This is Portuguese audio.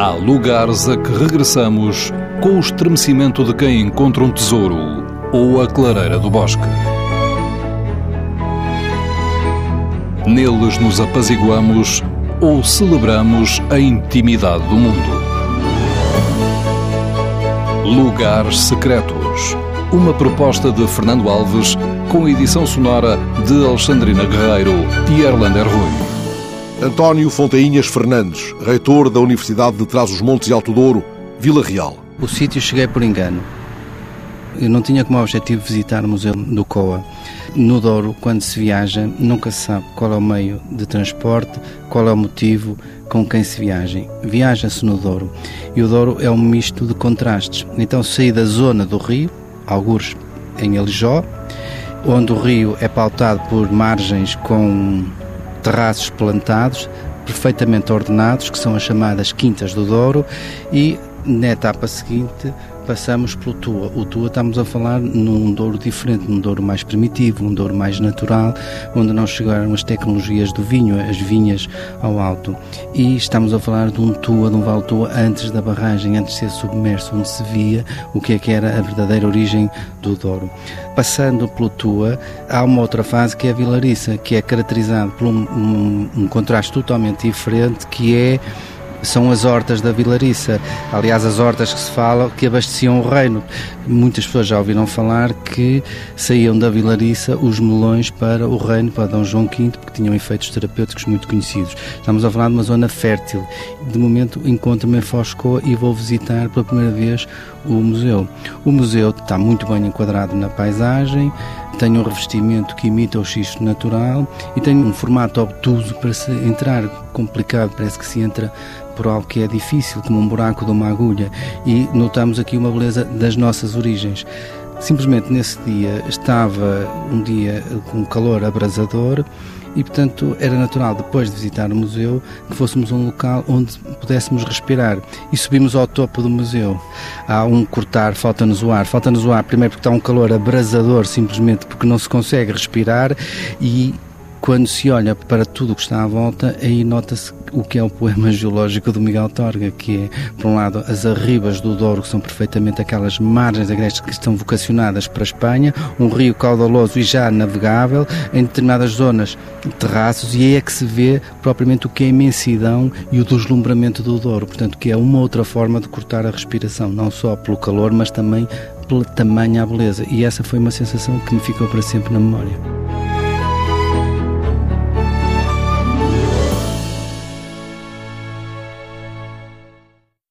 Há lugares a que regressamos com o estremecimento de quem encontra um tesouro ou a clareira do bosque. Neles nos apaziguamos ou celebramos a intimidade do mundo. Lugares Secretos. Uma proposta de Fernando Alves com edição sonora de Alexandrina Guerreiro e Erlander Rui. António Fontainhas Fernandes, reitor da Universidade de Trás-os-Montes e Alto Douro, Vila Real. O sítio cheguei por engano. Eu não tinha como objetivo visitar o Museu do Coa. No Douro, quando se viaja, nunca se sabe qual é o meio de transporte, qual é o motivo, com quem se viaja. Viaja-se no Douro. E o Douro é um misto de contrastes. Então saí da zona do rio, algures em Alijó, onde o rio é pautado por margens com terraços plantados, perfeitamente ordenados, que são as chamadas Quintas do Douro, e na etapa seguinte passamos pelo Tua. O Tua estamos a falar num Douro diferente, num Douro mais primitivo, um Douro mais natural, onde não chegaram as tecnologias do vinho, as vinhas ao alto. E estamos a falar de um Tua, de um Val Tua, antes da barragem, antes de ser submerso, onde se via o que é que era a verdadeira origem do Douro. Passando pelo Tua, há uma outra fase que é a Vilariça, que é caracterizado por um, um, um contraste totalmente diferente, que é são as hortas da Vilariça. Aliás, as hortas que se fala que abasteciam o reino. Muitas pessoas já ouviram falar que saíam da Vilariça os melões para o reino, para Dom João V, porque tinham efeitos terapêuticos muito conhecidos. Estamos a falar de uma zona fértil. De momento encontro-me em Foscoa e vou visitar pela primeira vez o museu. O museu está muito bem enquadrado na paisagem, tem um revestimento que imita o xisto natural e tem um formato obtuso para se entrar complicado, parece que se entra por algo que é difícil, como um buraco de uma agulha, e notamos aqui uma beleza das nossas origens. Simplesmente nesse dia estava um dia com calor abrasador e, portanto, era natural, depois de visitar o museu, que fôssemos um local onde pudéssemos respirar. E subimos ao topo do museu. Há um cortar, falta-nos o ar. Falta-nos o ar, primeiro porque está um calor abrasador, simplesmente porque não se consegue respirar, e quando se olha para tudo o que está à volta, aí nota-se o que é o poema geológico do Miguel Torga, que é, por um lado, as arribas do Douro, que são perfeitamente aquelas margens agrestes que estão vocacionadas para a Espanha, um rio caudaloso e já navegável, em determinadas zonas terraços, e aí é que se vê propriamente o que é a imensidão e o deslumbramento do Douro, portanto, que é uma outra forma de cortar a respiração, não só pelo calor, mas também pela tamanha beleza. E essa foi uma sensação que me ficou para sempre na memória.